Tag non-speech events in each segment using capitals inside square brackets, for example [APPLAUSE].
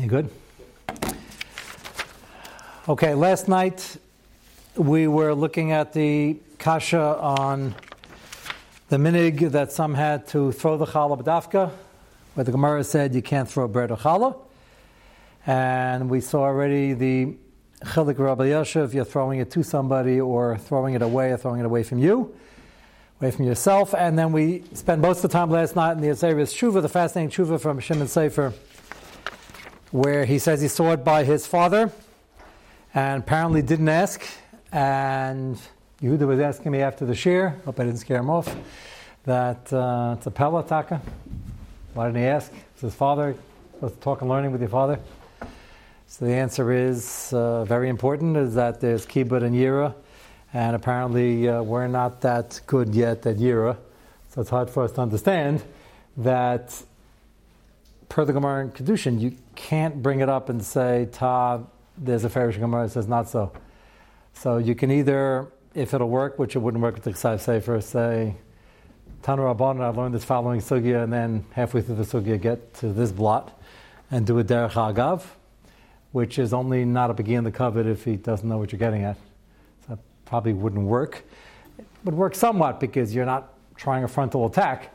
You good? Okay, last night we were looking at the kasha on the minig that some had to throw the challah b'dafka, where the Gemara said you can't throw bread or challah. And we saw already the chilik Rabbi Yoshev, you're throwing it to somebody or throwing it away or throwing it away from you, away from yourself. And then we spent most of the time last night in the Azarius Tshuva, the fascinating Tshuva from Shimon Sofer, where he says he saw it by his father and apparently didn't ask. And Yehuda was asking me after the share, hope I didn't scare him off, that uh, it's a Pella Taka. Why didn't he ask? It's his father. To talk and learning with your father. So the answer is uh, very important: is that there's kibbut and yira, and apparently uh, we're not that good yet at yira, so it's hard for us to understand that per the Gemara in Kedushin, you can't bring it up and say ta. There's a Farish Gemara that says not so. So you can either, if it'll work, which it wouldn't work with the Chsav Sefer, say Tanu Rabban, I learned this following sugya, and then halfway through the sugya get to this blot and do a derech agav, which is only not a begin the covet if he doesn't know what you're getting at. So that probably wouldn't work. It would work somewhat because you're not trying a frontal attack.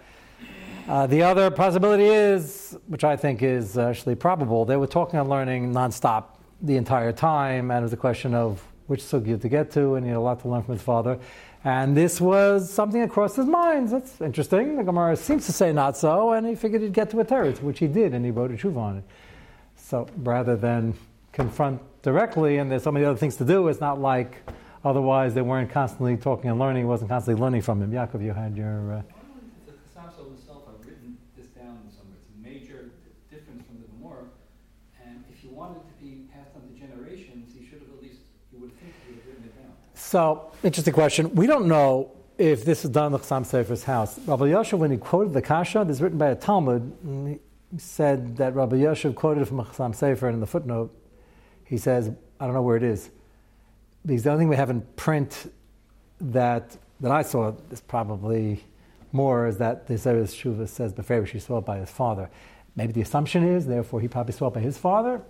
Uh, the other possibility is, which I think is actually probable, they were talking and learning nonstop the entire time, and it was a question of which sugya to get to, and he had a lot to learn from his father. And this was something that crossed his mind. That's interesting. The Gemara seems to say not so, and he figured he'd get to a teretz, which he did, and he wrote a tshuva on it. So rather than confront directly, and there's so many other things to do, it's not like otherwise they weren't constantly talking and learning, wasn't constantly learning from him. Yaakov, you had your. Uh, The Chasam himself have written this down somewhere. It's a major difference from the Gemara. And if you wanted to be passed on to generations, he should have at least, you would think he would have written it down. So, interesting question. We don't know if this is done in the Chassam Sefer's house. Rabbi Yosef, when he quoted the Kasha, this is written by a Talmud, he said that Rabbi Yosef quoted from Chassam Sefer, and in the footnote, he says, I don't know where it is. Because the only thing we have in print that that I saw is probably more is that the Zeres Shuva says Beferish he saw it by his father. Maybe the assumption is, therefore, he probably saw it by his father.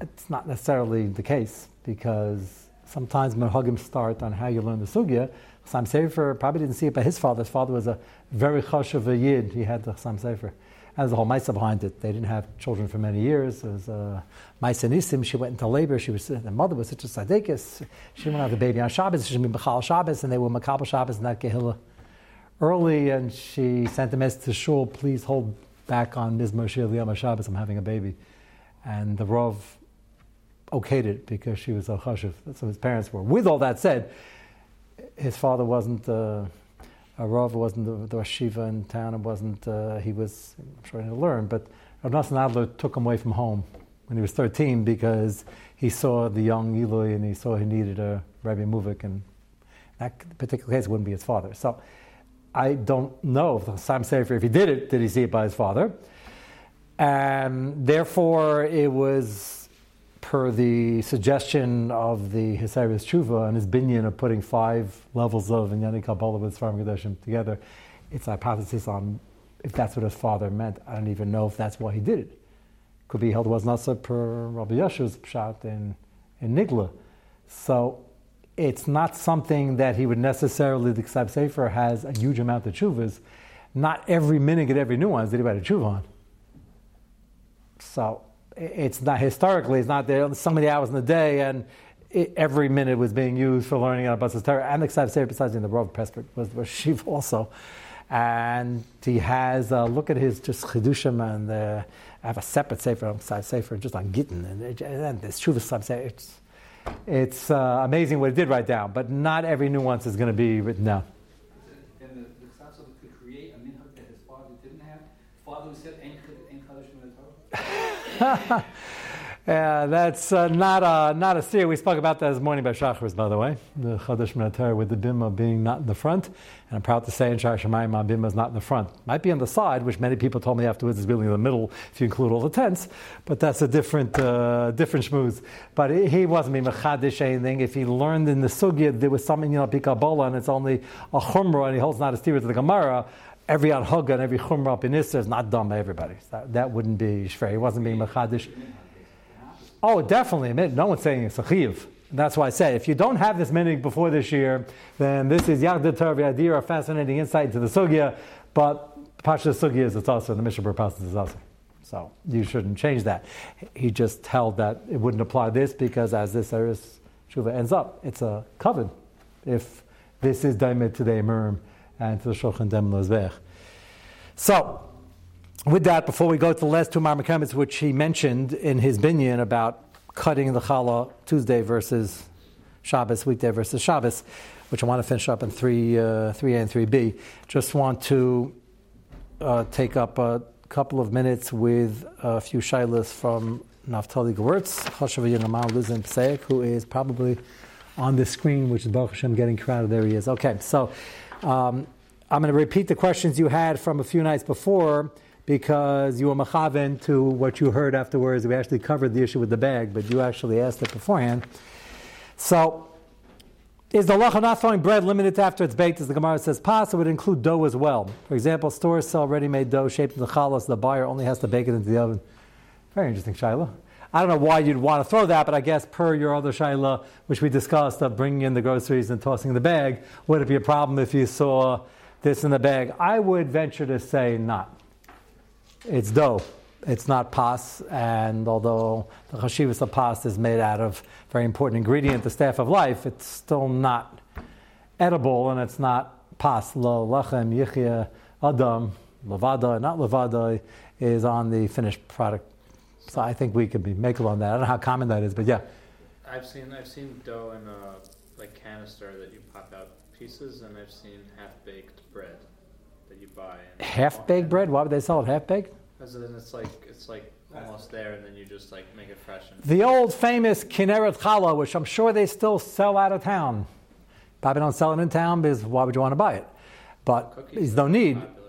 It's not necessarily the case because sometimes Merhagim start on how you learn the sugya. Chassam Sefer probably didn't see it by his father. His father was a very chashav yid. He had the Chassam Sefer. And there's a whole Maisa behind it. They didn't have children for many years. There was uh, Maisa Nisim. She went into labor. She was the mother was such a tzaddikus. She didn't have the baby on Shabbos. She didn't be Bechal Shabbos, and they were Makabal Shabbos and that Gehillah early. And she sent a message to Shul, please hold back on Mizmor Shir Liyam Shabbos. I'm having a baby. And the Rav okayed it because she was a chashiv. So his parents were. With all that said, his father wasn't uh, a Rav, wasn't the, the Shiva in town, and wasn't, uh, he was, I'm learn, but Rav Nassan Adler took him away from home when he was 13 because he saw the young Eloi and he saw he needed a Rabbi Muvik, and that particular case wouldn't be his father. So I don't know if Sam Sefer, if he did it, did he see it by his father? And therefore, it was per the suggestion of the Hisaris Tshuva and his binyan of putting five levels of Inyani Kabbalah with Svarim Kadeshim together, it's a hypothesis on if that's what his father meant. I don't even know if that's why he did it. Could be held was not so per Rabbi Yeshua's pshat in, in Nigla. So it's not something that he would necessarily, the Ksab Sefer has a huge amount of tshuvas. Not every minute every nuance did he write a tshuva on. So it's not historically, it's not there so many hours in the day, and it, every minute was being used for learning about the Torah. And the Ksav Sefer, besides in the Rav Prespert, was, was Shiv [LAUGHS] also. And he has, uh, look at his just Chidushim, and uh, I have a separate Sefer on Ksav Sefer just on Gittin, and, it, and this Shuvah Ksav Sefer. It's, it's uh, amazing what it did write down, but not every nuance is going to be written down. Then the, could create a minhag that his father didn't have. Father who said, Ein Chid- [LAUGHS] Yeah, that's uh, not a not a steer. We spoke about that this morning by Shachris, by the way. The Chadash Minatar with the bimah being not in the front, and I'm proud to say in Shar Shemayim, my bimah is not in the front. Might be on the side, which many people told me afterwards is really in the middle if you include all the tents. But that's a different uh, different schmooze. But he wasn't being mechadish anything. If he learned in the sugya there was something you know Kabbalah and it's only a chumrah and he holds not a steer to the Gemara. every Adhoga and every Chumrah in Benisr is not done by everybody. That, that wouldn't be Shver. He wasn't being Mechadish. Oh, definitely. No one's saying it's a Chiv. That's why I say, if you don't have this minig before this year, then this is Yagda Tarvi idea, a fascinating insight into the Sugya, but Pasha Sugya is it's also, the Mishnah Berpass is also. So you shouldn't change that. He just held that it wouldn't apply this because as this Eris Shuva ends up, it's a coven. If this is Daimet to the and to the Shulchan Dem Lozvech. So, with that, before we go to the last two Marmakamis, which he mentioned in his binyan about cutting the challah Tuesday versus Shabbos, weekday versus Shabbos, which I want to finish up in 3, uh, 3A and 3B. Just want to uh, take up a couple of minutes with a few shilas from Naftali Gewurz, Choshev Yinamal Luzin Pseik, who is probably on the screen, which is Baruch Hashem getting crowded. There he is. Okay, so um, I'm going to repeat the questions you had from a few nights before because you were machaven to what you heard afterwards. We actually covered the issue with the bag, but you actually asked it beforehand. So, is the lacha not throwing bread limited to after it's baked, as the Gemara says, pas, it would include dough as well. For example, stores sell ready-made dough shaped into chalas. The buyer only has to bake it into the oven. Very interesting, Shiloh. I don't know why you'd want to throw that, but I guess per your other shaila, which we discussed of bringing in the groceries and tossing the bag, would it be a problem if you saw this in the bag? I would venture to say not. It's dough. It's not pas, and although the chashivas of pas is made out of very important ingredient, the staff of life, it's still not edible, and it's not pas. Lo lachem yichya adam levada, not levada, is on the finished product so I think we could be makel on that. I don't know how common that is, but yeah. I've seen I've seen dough in a like canister that you pop out pieces, and I've seen half baked bread you buy. Half baked bread? Why would they sell it half baked? Because then it's like it's like almost there, and then you just like make it fresh. And the old famous Kinneret challah, which I'm sure they still sell out of town. Probably don't sell it in town because why would you want to buy it? But there's no need. Popular.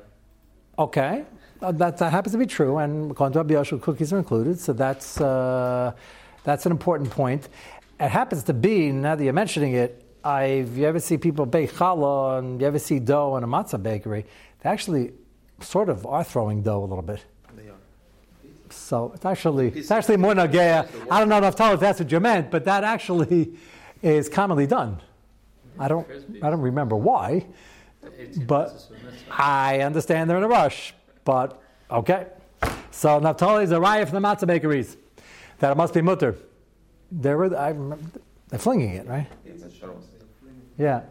Okay, that, that, happens to be true, and according to Rabbi Yoshua, cookies are included, so that's, uh, that's an important point. It happens to be, now that you're mentioning it, I've, you ever see people bake challah and you ever see dough in a matzah bakery, they actually sort of are throwing dough a little bit. So it's actually it's actually more nagaya. I don't know if enough if that's what you meant, but that actually is commonly done. I don't I don't remember why, but I understand they're in a rush. But, okay. So Naphtali is a riot from the matzah bakeries. That it must be mutter. They're, I remember, they're flinging it, right? Yeah.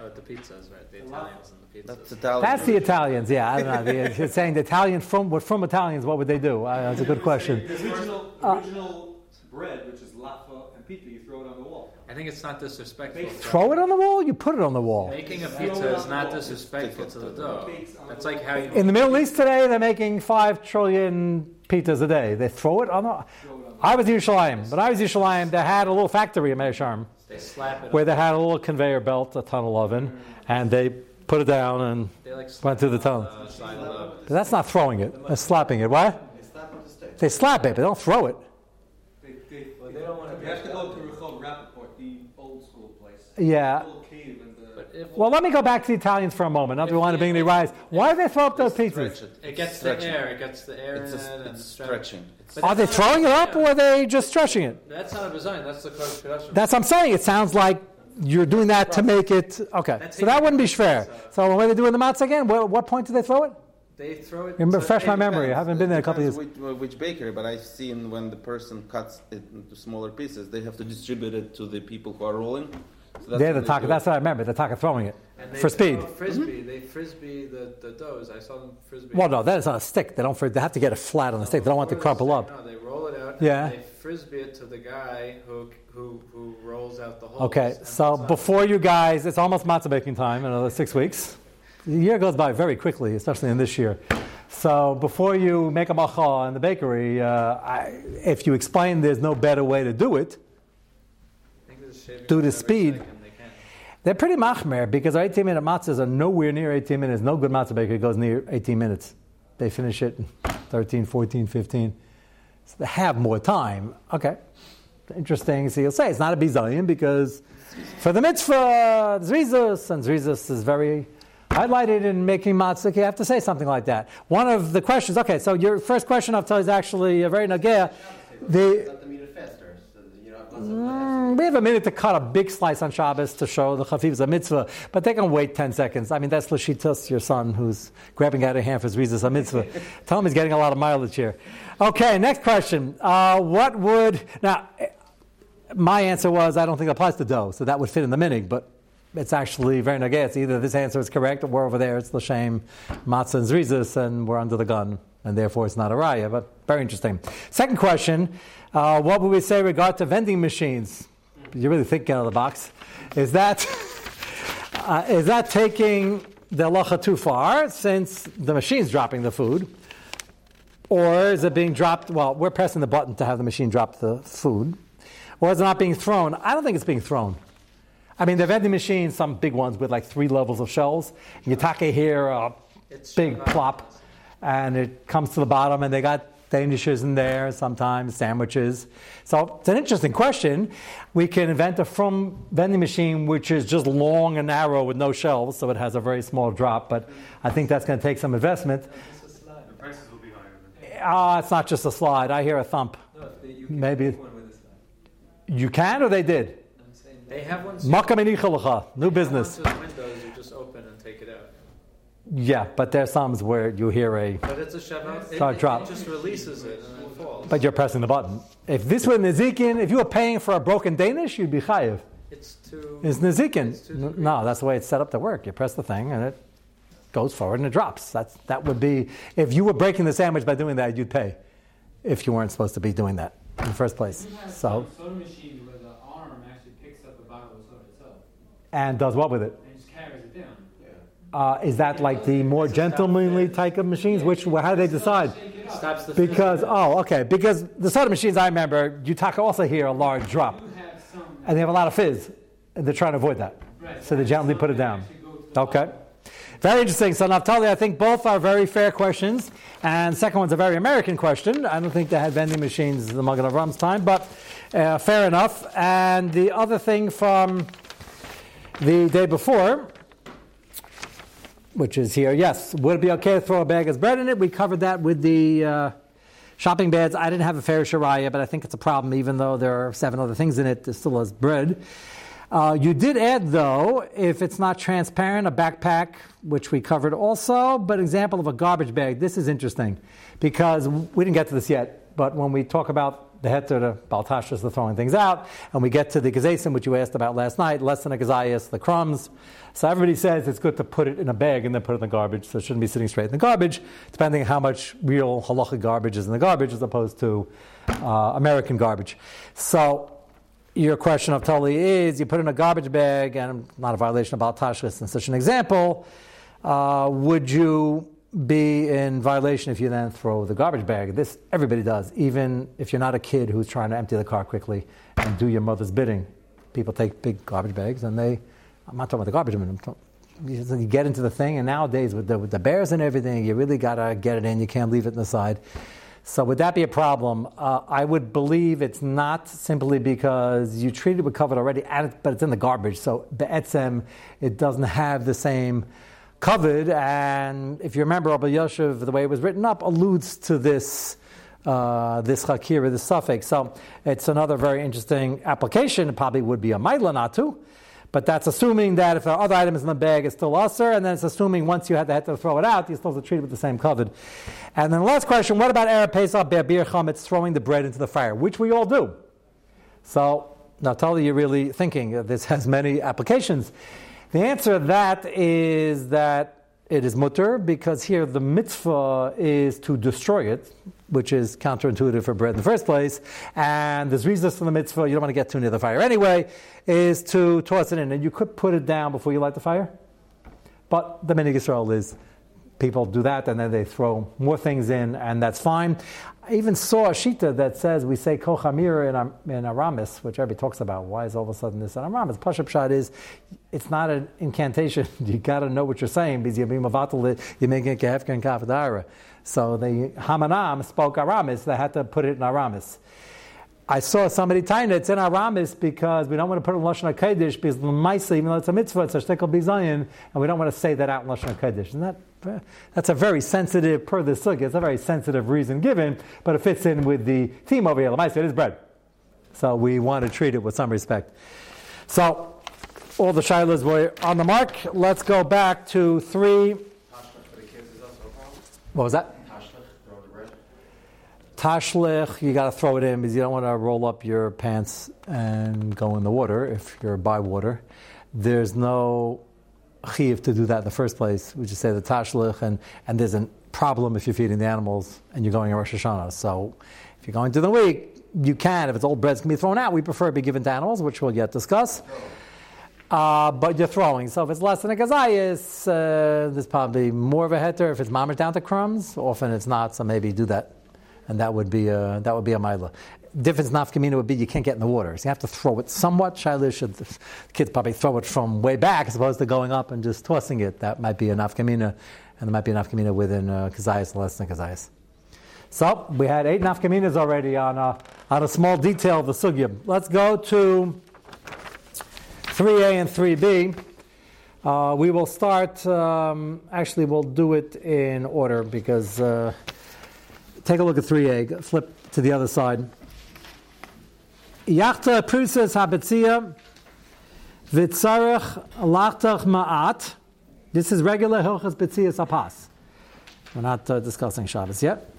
Oh, the pizzas, right? The Italians and the pizzas. That's, Italian. That's the Italians, yeah. I don't know. You're [LAUGHS] saying the Italian from, what from Italians, what would they do? Uh, that's a good question. The original, original uh, bread, which is latfa and pita, you throw it on the wall. I think it's not disrespectful. Throw it on the wall? You put it on the wall. Making a pizza is not disrespectful to the dough. That's like how you. In the Middle East today, they're making five trillion pizzas a day. They throw it on the. I was in Yerushalayim, but I was in Yerushalayim. They had a little factory in Meisharm where they had a little conveyor belt, a tunnel oven, and they put it down and like went through the tunnel. But that's not throwing it. That's slapping it. What? They slap it, but they don't throw it. They, they, well, they don't want to. You have to go to yeah. Well, let me go back to the Italians for a moment. Not that we want to bring the rise. Why do they throw up those pizzas? It gets the air. It gets the air it's in it. It's stretching. Are they throwing it up or are they just stretching it? That's not a design. That's the production. That's what I'm saying. It sounds like you're doing that to make it okay. So that wouldn't be fair. So when they do in the matzah again, what, what point do they throw it? They throw it. refresh my memory. I haven't been there a couple of years. Which, which, bakery? But I've seen when the person cuts it into smaller pieces, they have to distribute it to the people who are rolling. So They're the taka. That's what I remember. The taka throwing it for speed. Frisbee. Mm-hmm. They frisbee the, the doughs. I saw them frisbee. Well, no, that is on a stick. They don't. They have to get it flat on the stick. They don't want to crumple up. No, they roll it out. Yeah. Frisbee it to the guy who who who rolls out the holes. Okay, so before you guys, it's almost matzah baking time. Another six weeks. The year goes by very quickly, especially in this year. So before you make a macha in the bakery, uh, I, if you explain there's no better way to do it, due to speed, they're pretty machmer because 18 minute matzahs are nowhere near 18 minutes. No good matzah baker goes near 18 minutes. They finish it in 13, 14, 15. So they have more time. Okay. Interesting. So you'll say it's not a bizayin because for the mitzvah, zrizus, and zrizus is very highlighted in making matzah, you have to say something like that. One of the questions, okay, so your first question I'll tell you is actually uh, very nagea. The, Let them eat it faster. So that you know, lots of- Mm, we have a minute to cut a big slice on Shabbos to show the Chafiv is a mitzvah, but they can wait 10 seconds. I mean, that's Lashitas, your son, who's grabbing out of hand for his reasons a mitzvah. [LAUGHS] Tell him he's getting a lot of mileage here. Okay, next question. Uh, what would, now, my answer was I don't think it applies to dough, so that would fit in the minig, but it's actually very nagay. It's either this answer is correct or we're over there, it's Lashem, Matzah, and Zrizis, and we're under the gun, and therefore it's not a raya, but very interesting. Second question uh, what would we say regard to vending machines? You're really thinking out of the box. Is that, [LAUGHS] uh, is that taking the halacha too far since the machine's dropping the food? Or is it being dropped? Well, we're pressing the button to have the machine drop the food. Or is it not being thrown? I don't think it's being thrown. I mean, the vending machines, some big ones with like three levels of shells. You take here a It's big plop, and it comes to the bottom, and they got danishes in there, sometimes sandwiches. So it's an interesting question. We can invent a from vending machine which is just long and narrow with no shelves, so it has a very small drop. But I think that's going to take some investment. It's a. The prices will be higher. Ah, it's not just a slide. I hear a thump. No, you Maybe- one with a slide. You can, or they did. I'm saying They have ones. Makam and ichalacha, new they have business. ones with windows. You just open and take it out. Yeah, but there's some where you hear a, But it's a shavuot. It, it it, drops. it just releases it and it falls. but you're pressing the button. If this were Nezikin, if you were paying for a broken Danish, you'd be chayiv. it's too. It's Nezikin. It's two No, that's the way it's set up to work. You press the thing and it goes forward and it drops. That's, that would be, if you were breaking the sandwich by doing that, you'd pay. If you weren't supposed to be doing that in the first place. So, some soda machines where the arm actually picks up a bottle of soda itself and does what with it? and just carries it down. Uh, is that like the more gentlemanly type of machines? Which, how do they decide? Shake it up. stops the Because, oh, okay. Because the soda machines I remember, you talk also hear a large drop. Some. And they have a lot of fizz. And they're trying to avoid that. Right. So they gently put it down. actually go to the Okay. Very interesting. So Naftali, I think both are very fair questions. And second one's a very American question. I don't think they had vending machines in the Magen Avraham's time, but uh, fair enough. And the other thing from the day before, which is here, yes, would it be okay to throw a bag as bread in it? We covered that with the uh, shopping bags. I didn't have a fair shariah, but I think it's a problem, even though there are seven other things in it. It still has bread. Uh, you did add, though, if it's not transparent, a backpack, which we covered also, but example of a garbage bag. This is interesting because we didn't get to this yet, but when we talk about the heter, the baltashas, the throwing things out, and we get to the gazesim, which you asked about last night, less than a gazayas, the crumbs. So everybody says it's good to put it in a bag and then put it in the garbage, so it shouldn't be sitting straight in the garbage, depending on how much real halachic garbage is in the garbage as opposed to uh, American garbage. So your question of totally is you put in a garbage bag and not a violation of Baltashchis in such an example, uh, would you be in violation if you then throw the garbage bag? This everybody does, even if you're not a kid who's trying to empty the car quickly and do your mother's bidding. People take big garbage bags and they, I'm not talking about the garbage I'm talking, you get into the thing, and nowadays with the, with the bears and everything, you really got to get it in. You can't leave it in the side. So would that be a problem? Uh, I would believe it's not simply because you treat it with covered already, but it's in the garbage. So be'etzem, it doesn't have the same covered. And if you remember, Rabbi Yoshev, the way it was written up, alludes to this. Uh, this hakira, this suffix. So it's another very interesting application. It probably would be a maila but that's assuming that if there are other items in the bag, it's still usher, and then it's assuming once you had to, had to throw it out, you're supposed to treat it with the same covered. And then the last question, what about Arab Pesach, Be'abir Chametz, throwing the bread into the fire, which we all do. So, Naftali, you're really thinking this has many applications. The answer to that is that it is mutter because here the mitzvah is to destroy it, which is counterintuitive for bread in the first place. And there's reasons for the mitzvah, you don't want to get too near the fire anyway, is to toss it in. And you could put it down before you light the fire. But the minig Yisrael is people do that and then they throw more things in, and that's fine. I even saw a shita that says we say kochamir in, in Aramis, which everybody talks about. Why is all of a sudden this in Aramis? Pashup shot is it's not an incantation. [LAUGHS] you got to know what you're saying because you're being mavatal. You're making kehefka and kafadara. So the Hamanam spoke Aramis. They had to put it in Aramis. I saw somebody tying it. It's in Aramis because we don't want to put it in Lashon HaKodesh because the Maisa, even though it's a mitzvah, it's a shtickle bizayin, and we don't want to say that out in Lashon HaKodesh. And that, that's a very sensitive, per the sukkah, it's a very sensitive reason given, but it fits in with the theme over here. The Maisa, it is bread. So we want to treat it with some respect. So all the shilas were on the mark. Let's go back to three. What was that? Tashlich, you got to throw it in because you don't want to roll up your pants and go in the water if you're by water. There's no chiv to do that in the first place. We just say the tashlich, and, and there's a problem if you're feeding the animals and you're going in Rosh Hashanah. So if you're going to the week, you can. If it's old breads can be thrown out, we prefer it be given to animals, which we'll yet discuss. Uh, but you're throwing. So if it's less than a gazayas, uh, there's probably more of a heter. If it's mamish down to crumbs, often it's not. So maybe do that, and that would be a, that would be a mila. Difference nafkamina would be you can't get in the water, so you have to throw it somewhat. Shailish should kids probably throw it from way back as opposed to going up and just tossing it. That might be a nafkamina, and there might be a nafkamina within uh, less than kazayas. So we had eight nafkaminas already on a, on a small detail of the sugya. Let's go to 3a and 3b. Uh, we will start, um, actually, we'll do it in order because uh, take a look at 3a, flip to the other side. Yachta prusas habetzia vitzarech lachtach ma'at. This is regular hilchas betzias apas. We're not uh, discussing Shabbos yet.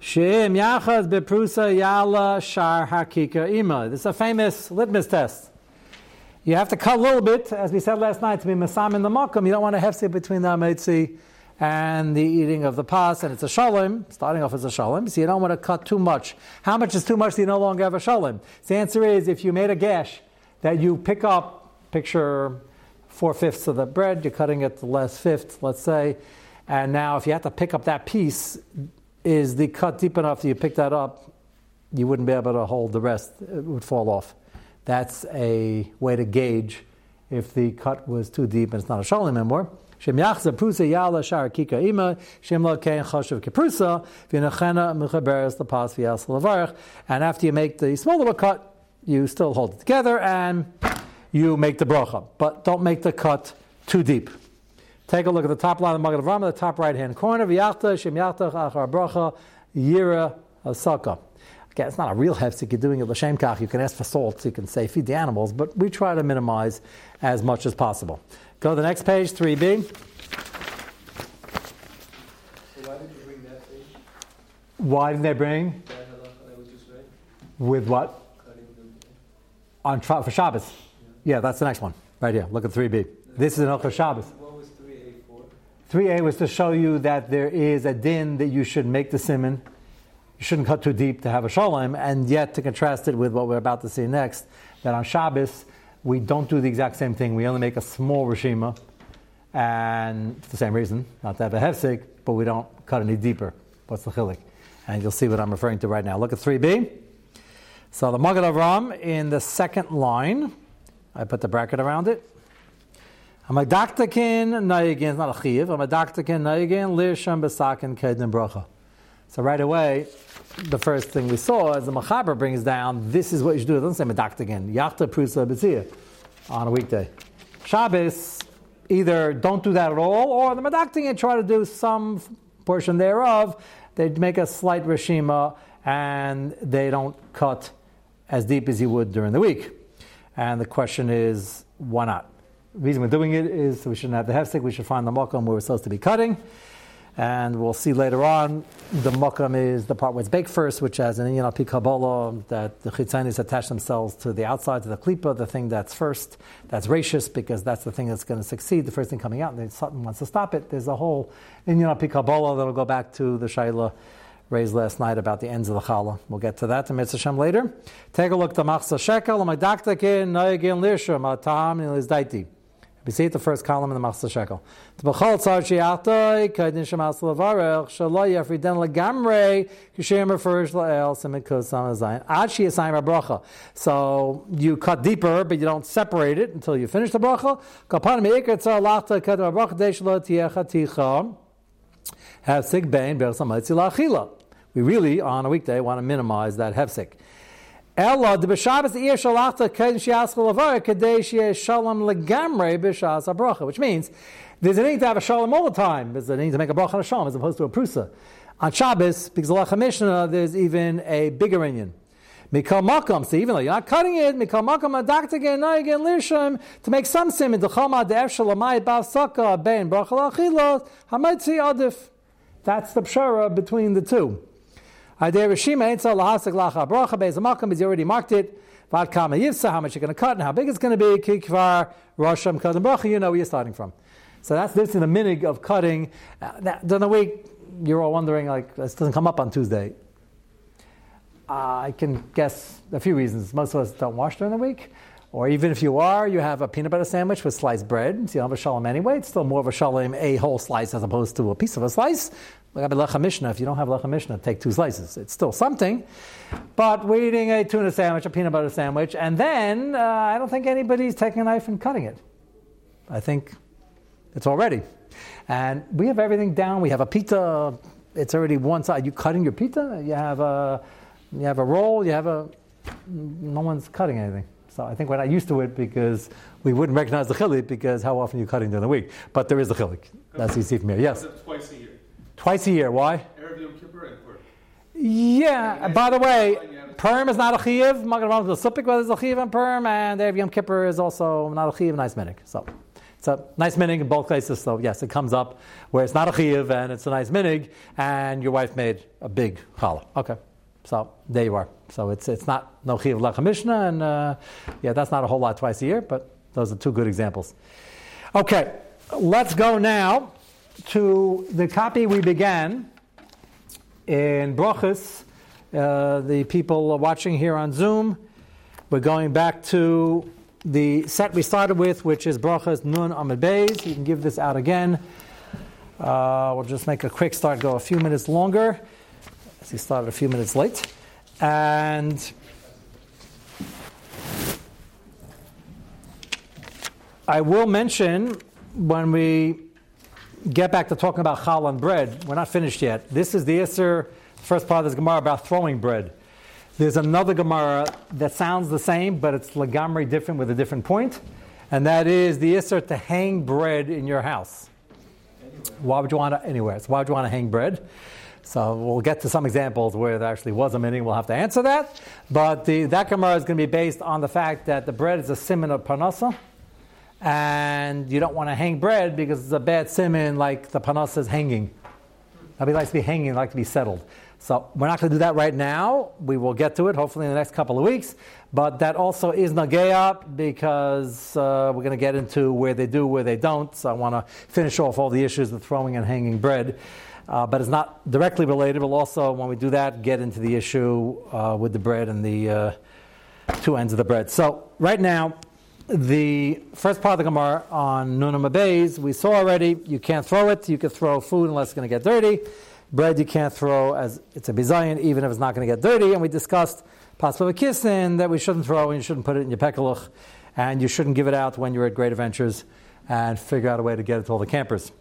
She'im yachas beprusa yala shar hakika ima. This is a famous litmus test. You have to cut a little bit, as we said last night, to be masam in the makom. You don't want to hefse between the ametzi and the eating of the pas, and it's a shalom, starting off as a shalom, so you don't want to cut too much. How much is too much that you no longer have a shalom? So the answer is if you made a gash that you pick up, picture four fifths of the bread, you're cutting it the last fifth, let's say, and now if you have to pick up that piece, is the cut deep enough that you pick that up, you wouldn't be able to hold the rest, it would fall off. That's a way to gauge if the cut was too deep and it's not a shalom anymore. Shem yachza prusa yala shar kika ima shem lo kein choshev keprusa v'nachena mechaberes lepas v'yas levarach. And after you make the small little cut, you still hold it together and you make the bracha, but don't make the cut too deep. Take a look at the top line of the Magen Avraham, the top right hand corner. V'yachta shem yachtach achar bracha yira asaka. Again, it's not a real hefsek. You're doing it l'shem kach. You can ask for salt. You can say feed the animals, but we try to minimize as much as possible. Go to the next page, 3b. So why did you bring that page? Why didn't they bring? That halacha that was just read? With what? Cutting them. On tra- for Shabbos. Yeah, that's the next one. Right here. Look at 3b. This is an Hilchah Shabbos. What was 3A for? 3a was to show you that there is a din that you should make the simon. You shouldn't cut too deep to have a shalom, and yet to contrast it with what we're about to see next, that on Shabbos we don't do the exact same thing. We only make a small rishima, and for the same reason, not to have a hefsek, but we don't cut any deeper. What's the chilik? And you'll see what I'm referring to right now. Look at 3b. So the Magen Avraham in the second line, I put the bracket around it. I'm a daktakin nayigin, not a chiv. I'm a daktakin nayigin lirsham besakin kedin bracha. So right away, the first thing we saw as the Machaber brings down, this is what you should do. It doesn't say medaktakin. Yachta prusa betzia on a weekday. Shabbos, either don't do that at all, or the medaktakin try to do some portion thereof. They make a slight rishima and they don't cut as deep as you would during the week. And the question is, why not? The reason we're doing it is we shouldn't have the hefsek. We should find the mokum where we're supposed to be cutting. And we'll see later on, the mokum is the part where it's baked first, which has an inyan al Kabbalah, that the chitzanis attach themselves to the outside, to the klipa, the thing that's first, that's rachis, because that's the thing that's going to succeed, the first thing coming out, and then something wants to stop it. There's a whole inyan al Kabbalah that'll go back to the shaila raised last night about the ends of the challah. We'll get to that to Mitzvah Shem later. Take a look at the Machatzis HaShekel, Magdaktakin, Noyagin Lisham, Atam, and Lizdaiti. We see it the first column in the Machatzis HaShekel. Tzar kaidin shemas kishem simit azayin, bracha. So you cut deeper, but you don't separate it until you finish the bracha. Kapan me'ikar tzar lachta tiecha ticha, bein. We really, on a weekday, want to minimize that hefsik. Ella the b'Shabbos the ir shalachta kedin shiaschol avar kadei sheyesh shalom legamrei b'shas habracha, which means there's a need to have a shalom all the time. There's a need to make a bracha shalom as opposed to a prusa. On Shabbos, because of Mishnah, there's even a bigger inyan. Mikal makam, so even though you're not cutting it, mikal makam adaktagen again lisham to make some simon the chama the efshalamai bav saka ben brachal achilos hamitzi adif. That's the pshara between the two. Is already marked it. Vad Kama Yivsa, how much you're going to cut and how big it's going to be. Kikvar Rosham Kadam Bracha, you know where you're starting from. So that's this in the minig of cutting. Uh, during the week, you're all wondering like this doesn't come up on Tuesday. Uh, I can guess a few reasons. Most of us don't wash during the week. Or even if you are, you have a peanut butter sandwich with sliced bread. So you don't have a shalom anyway. It's still more of a shalom, a whole slice as opposed to a piece of a slice. Lecha mishnah. If you don't have lecha mishnah, take two slices. It's still something. But we're eating a tuna sandwich, a peanut butter sandwich, and then uh, I don't think anybody's taking a knife and cutting it. I think it's already. And we have everything down. We have a pizza. It's already one side. You cutting your pizza. You have a, you have a roll. You have a. No one's cutting anything. So I think we're not used to it because we wouldn't recognize the chilik because how often are you cutting during the week? But there is the chilik. That's easy from here. Yes. Twice a year. Twice a year. Why? Yeah. By the way, Purim is not a chiv. Magen Avraham is a whether it's a chiv and Purim, and Erev Yom Kippur is also not a chiv. Nice minig. So. It's a nice minig in both cases, so yes, it comes up where it's not a chiv and it's a nice minig, and your wife made a big challah. Okay, so there you are. So it's it's not no chiv lecha mishnah, and uh, yeah, that's not a whole lot twice a year, but those are two good examples. Okay, let's go now to the copy we began in Brochus. Uh, the people watching here on Zoom, we're going back to the set we started with, which is Brochus Nun Amid Beis. You can give this out again. Uh, we'll just make a quick start, go a few minutes longer, as he started a few minutes late. And I will mention when we get back to talking about chal and bread, we're not finished yet. This is the Isser, first part of this Gemara about throwing bread. There's another Gemara that sounds the same, but it's lagamri different with a different point, and that is the Isser to hang bread in your house. Why would you want to, anywhere? So why would you want to hang bread? So we'll get to some examples where there actually was a meaning. We'll have to answer that. But the, that Gemara is going to be based on the fact that the bread is a simon of parnasa, and you don't want to hang bread because it's a bad simon like the parnasa is hanging. Nobody likes to be hanging, like to be settled. So we're not going to do that right now. We will get to it hopefully in the next couple of weeks. But that also is nageya because uh, we're going to get into where they do, where they don't. So I want to finish off all the issues of throwing and hanging bread. Uh, but it's not directly related. We'll also, when we do that, get into the issue uh, with the bread and the uh, two ends of the bread. So right now, the first part of the Gemara on Nunam Abayz, we saw already, you can't throw it. You can throw food unless it's going to get dirty. Bread you can't throw as it's a bizayin, even if it's not going to get dirty. And we discussed possible kissin that we shouldn't throw and you shouldn't put it in your pekalach, and you shouldn't give it out when you're at Great Adventures and figure out a way to get it to all the campers.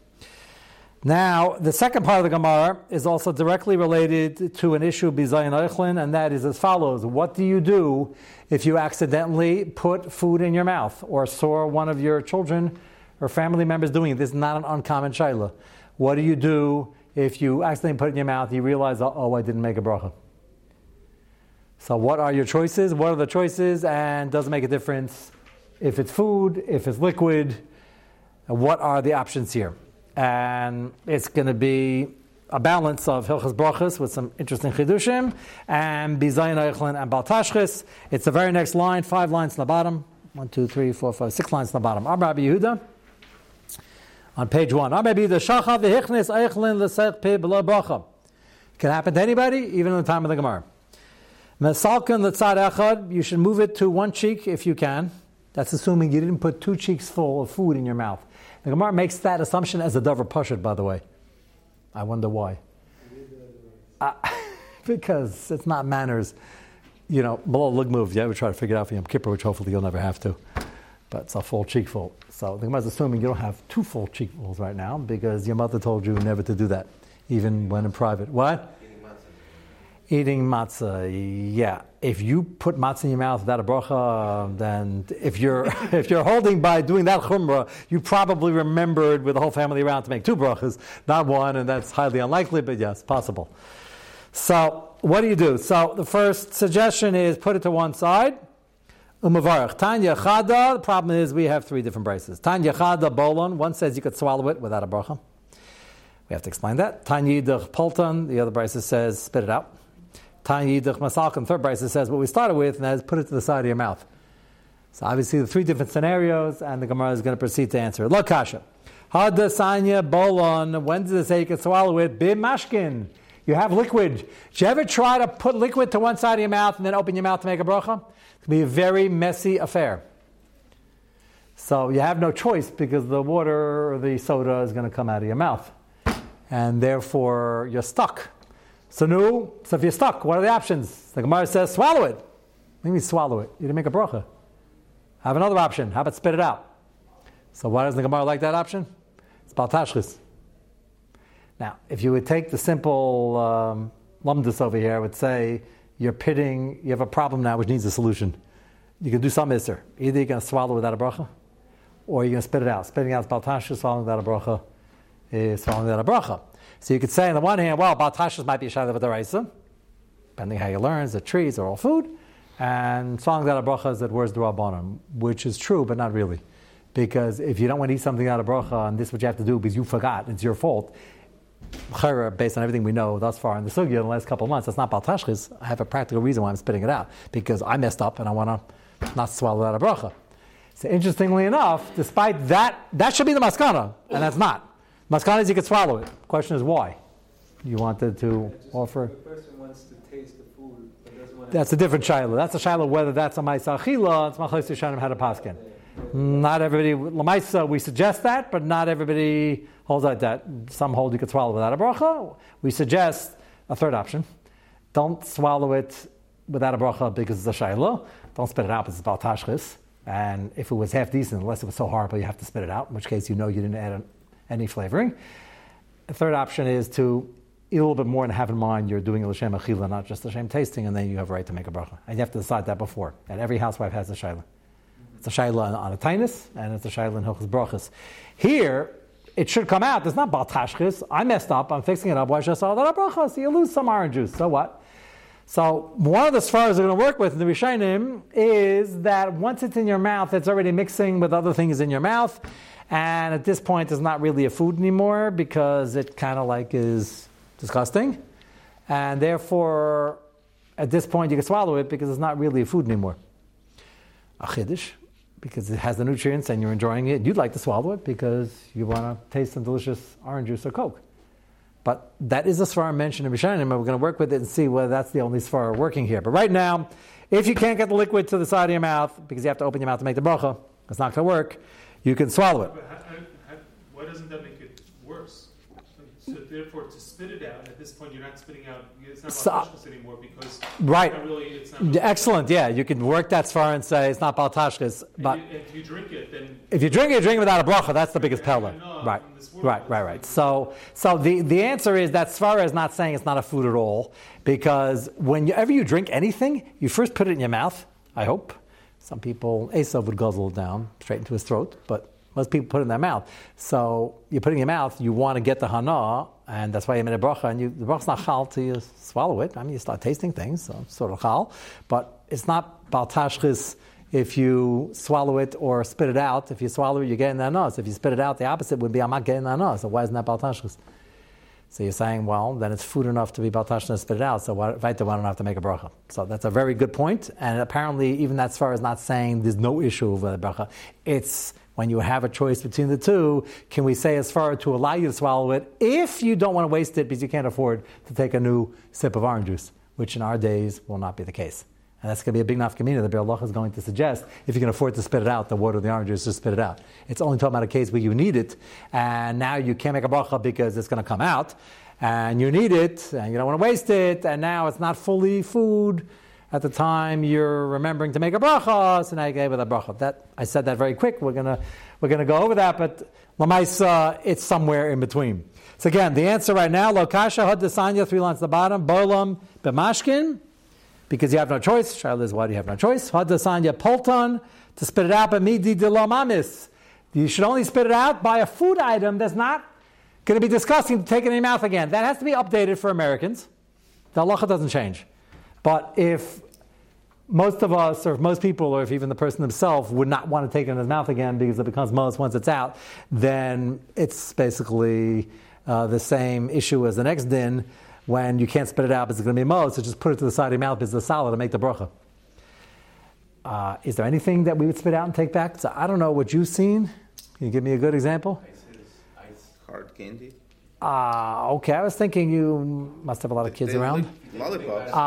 Now, the second part of the Gemara is also directly related to an issue bizayin eichlin, and that is as follows: What do you do if you accidentally put food in your mouth or saw one of your children or family members doing it? This is not an uncommon shaila. What do you do if you accidentally put it in your mouth? You realize, oh, I didn't make a bracha. So, what are your choices? What are the choices? And does it make a difference if it's food, if it's liquid? What are the options here? And it's going to be a balance of Hilchas Brachas with some interesting chidushim and Bizayin Eichlin and Baltashchis. It's the very next line, five lines in the bottom. One, two, three, four, five, six lines in the bottom. Abba Yehuda on page one. Abba Yehuda Shachav v'Hichnis Eichlin l'Sech Pe B'Lo Bracha. Can happen to anybody, even in the time of the Gemara. Mesalkin l'Tzad Echad, you should move it to one cheek if you can. That's assuming you didn't put two cheeks full of food in your mouth. The Gemara makes that assumption as a davar pashut, by the way. I wonder why. Uh, [LAUGHS] because it's not manners. You know, below lug move, you ever try to figure it out for Yom Kippur, which hopefully you'll never have to. But it's a full cheekful. So the Gemara is assuming you don't have two full cheekfuls right now because your mother told you never to do that, even when in private. What? Eating matzah, yeah. If you put matzah in your mouth without a bracha, then if you're [LAUGHS] if you're holding by doing that chumrah, you probably remembered with the whole family around to make two brachas, not one, and that's highly unlikely, but yes, possible. So what do you do? So the first suggestion is put it to one side. Umavarach. Tanya Chada, the problem is we have three different braces. Tanya Chada Bolon, one says you could swallow it without a bracha. We have to explain that. Tanya Polton, the other braces says spit it out. Tanya Yidach third braces says what we started with, and that is put it to the side of your mouth. So obviously the three different scenarios, and the Gemara is going to proceed to answer it. Look, Kasha. Hada Sanya Bolon, when does it say you can swallow it? Bim Mashkin. You have liquid. Did you ever try to put liquid to one side of your mouth and then open your mouth to make a bracha? going to be a very messy affair. So you have no choice because the water or the soda is going to come out of your mouth. And therefore you're stuck. So no, so if you're stuck, what are the options? The Gemara says swallow it. What do you mean swallow it? You didn't make a bracha. Have another option. How about spit it out? So why doesn't the Gemara like that option? It's baltashchis. Now, if you would take the simple um, lumdus over here, I would say you're pitting, you have a problem now which needs a solution. You can do some iser. Either you're going to swallow without a bracha, or you're going to spit it out. Spitting out is baltashis, swallowing without a bracha is swallowing without a bracha. So you could say on the one hand, well, baltashis might be a with the depending how you learn, the trees are all food, and songs without a bracha is that where's the rabbanon, which is true, but not really. Because if you don't want to eat something out of bracha, and this is what you have to do because you forgot, it's your fault, based on everything we know thus far in the sugya in the last couple of months, that's not baltashchis. I have a practical reason why I'm spitting it out because I messed up and I want to not swallow that a bracha. So interestingly enough, despite that, that should be the maskana, and that's not. Maskana is you could swallow it. Question is why. You wanted to offer. The person wants to taste the food, but doesn't want That's a different shiloh. That's a shiloh whether that's a ma'isa achila, it's machlis yishanim had a paskin. Not everybody, lamaisa, we suggest that, but not everybody holds like that. Some hold you could swallow without a bracha. We suggest a third option. Don't swallow it without a bracha because it's a shiloh. Don't spit it out because it's about tashchis. And if it was half decent, unless it was so horrible, you have to spit it out, in which case you know you didn't add any flavoring. The third option is to eat a little bit more and have in mind you're doing a l'shem achila, not just l'shem tasting, and then you have a right to make a bracha. And you have to decide that before. And every housewife has a shayla. It's a shayla on a tainus, and it's a shayla in hilchas brachas. Here, it should come out. It's not baltashchis. I messed up. I'm fixing it up. Why should I saw that bracha? So you lose some orange juice. So what? So one of the svaras we're going to work with in the Rishonim is that once it's in your mouth, it's already mixing with other things in your mouth, and at this point, it's not really a food anymore because it kind of like is disgusting, and therefore, at this point, you can swallow it because it's not really a food anymore. A chiddush, because it has the nutrients and you're enjoying it. You'd like to swallow it because you want to taste some delicious orange juice or Coke. But that is a svara mentioned in Rishonim, and we're going to work with it and see whether that's the only svara working here. But right now, if you can't get the liquid to the side of your mouth because you have to open your mouth to make the bracha, it's not going to work. You can swallow it. But how, how, why doesn't that make it worse? So therefore, to spit it out at this point, you're not spitting out. It's not so, anymore because Right. It's not really, it's not really, Excellent. Yeah, you can work that far and say it's not baltashchis, but you, if you drink it, then if you drink it, you drink it without a bracha. That's the biggest pella. Right, from this world. right, right, right. So, so the, the answer is that svara is not saying it's not a food at all because whenever you drink anything, you first put it in your mouth. I hope some people Esav would guzzle it down straight into his throat, but most people put it in their mouth. So you put it in your mouth. You want to get the hana, and that's why you made a bracha. And you, the bracha's not chal till you swallow it. I mean, you start tasting things, so it's sort of chal, but it's not baltashchis if you swallow it or spit it out. If you swallow it, you're getting the nose. If you spit it out, the opposite would be I'm not getting the nose. So why isn't that baltashchis? So you're saying, well, then it's food enough to be baltashchis and spit it out. So why, right there, why don't I have to make a bracha? So that's a very good point. And apparently, even that far is not saying there's no issue with a bracha. It's when you have a choice between the two, can we say as far to allow you to swallow it if you don't want to waste it because you can't afford to take a new sip of orange juice, which in our days will not be the case. And that's going to be a big nafkamina that Be'er is going to suggest. If you can afford to spit it out, the water the orange juice, just spit it out. It's only talking about a case where you need it, and now you can't make a bracha because it's going to come out, and you need it, and you don't want to waste it, and now it's not fully food, at the time you're remembering to make a bracha, so now you gave it a bracha. That I said that very quick. We're gonna we're gonna go over that, but lamaisa, it's somewhere in between. So again, the answer right now, lokasha had desanya, three lines at the bottom, bolam b'mashkin, because you have no choice. Shaila is why do you have no choice? Had desanya polton to spit it out, but midi dilamamis. You should only spit it out by a food item that's not going to be disgusting to take it in your mouth again. That has to be updated for Americans. The halacha doesn't change. But if most of us, or if most people, or if even the person himself would not want to take it in his mouth again because it becomes most once it's out, then it's basically uh, the same issue as the next din when you can't spit it out because it's going to be most, so just put it to the side of your mouth because it's solid to make the bracha. Uh, is there anything that we would spit out and take back? So I don't know what you've seen. Can you give me a good example? Ice, hard candy. Uh, okay, I was thinking you must have a lot of kids They around. Lollipops. Uh,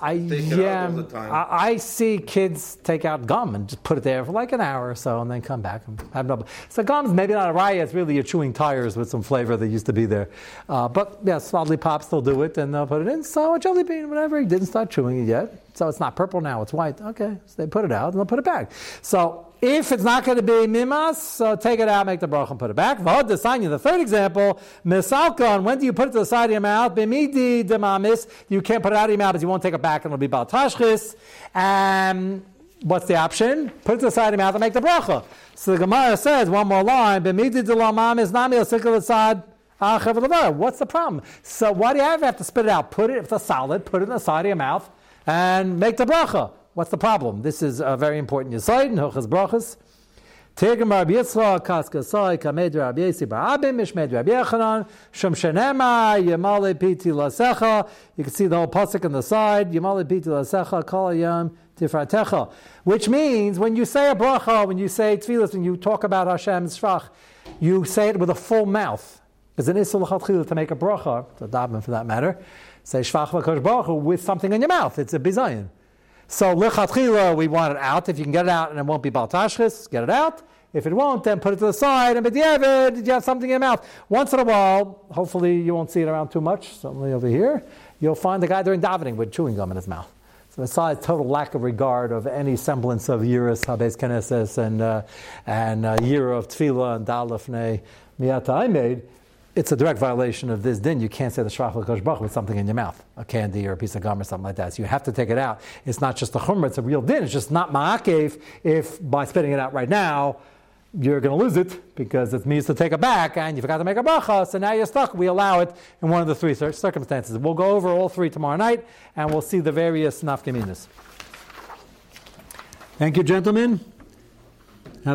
I Take it out yeah, all the time. I, I see kids take out gum and just put it there for like an hour or so, and then come back and have no. So gum's maybe not a riot. it's really you're chewing tires with some flavor that used to be there. Uh, but yes, lollipops they'll do it, and they'll put it in. So a jelly bean, whatever. He didn't start chewing it yet, so it's not purple now; it's white. Okay, so they put it out and they'll put it back. So. If it's not going to be mimas, so take it out, make the bracha, and put it back. V'hod desanya, the third example, misalkon, when do you put it to the side of your mouth? Bimidi demamis, you can't put it out of your mouth, but you won't take it back, and it'll be baltashchis. And what's the option? Put it to the side of your mouth and make the bracha. So the Gemara says, one more line, bimidi delamamis nami sikal asad What's the problem? So why do you ever have to spit it out? Put it, if it's solid, put it in the side of your mouth and make the bracha. What's the problem? This is a very important yisoid in Hilchas Brachas. Tirgim Rabbi Yitzchak, Kaskasai, Kamed Rabbi Yesi Barabim, Mishmed Rabbi Yechanan, Shem Shenema, Yemale Piti Lasecha. You can see the whole pasuk on the side. Yemale Piti Lasecha, Kol Yom Tifratecha. Which means when you say a bracha, when you say tefillas, when you talk about Hashem's shvach, you say it with a full mouth. It's an l'chatchila to make a bracha, to daven for that matter. Say shvach v'kosh bracha with something in your mouth. It's a bizayin. So lichatchila, we want it out. If you can get it out and it won't be baltashchis, get it out. If it won't, then put it to the side. And b'diavad, did you have something in your mouth? Once in a while, hopefully you won't see it around too much. Certainly over here, you'll find the guy during davening with chewing gum in his mouth. So besides total lack of regard of any semblance of yiras habes keneses and uh, and uh, year of tefillah and dalafne Miata I made, it's a direct violation of this din. You can't say the Shrach Baruch with something in your mouth, a candy or a piece of gum or something like that. So you have to take it out. It's not just a chumrah, it's a real din. It's just not ma'akev if by spitting it out right now, you're going to lose it because it means to take it back and you forgot to make a bracha, so now you're stuck. We allow it in one of the three circumstances. We'll go over all three tomorrow night and we'll see the various nafkaminas. Thank you, gentlemen.